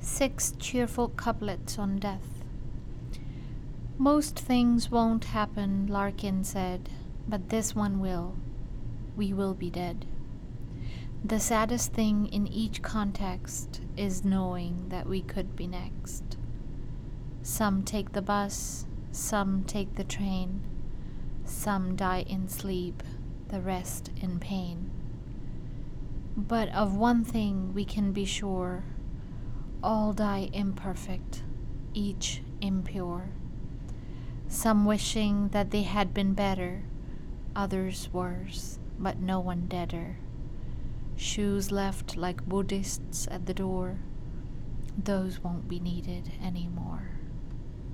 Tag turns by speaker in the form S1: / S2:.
S1: Six cheerful couplets on death. Most things won't happen, Larkin said, but this one will. We will be dead. The saddest thing in each context is knowing that we could be next. Some take the bus, some take the train, some die in sleep, the rest in pain. But of one thing we can be sure all die imperfect, each impure. Some wishing that they had been better, others worse, but no one deader. Shoes left like Buddhists at the door, those won't be needed anymore.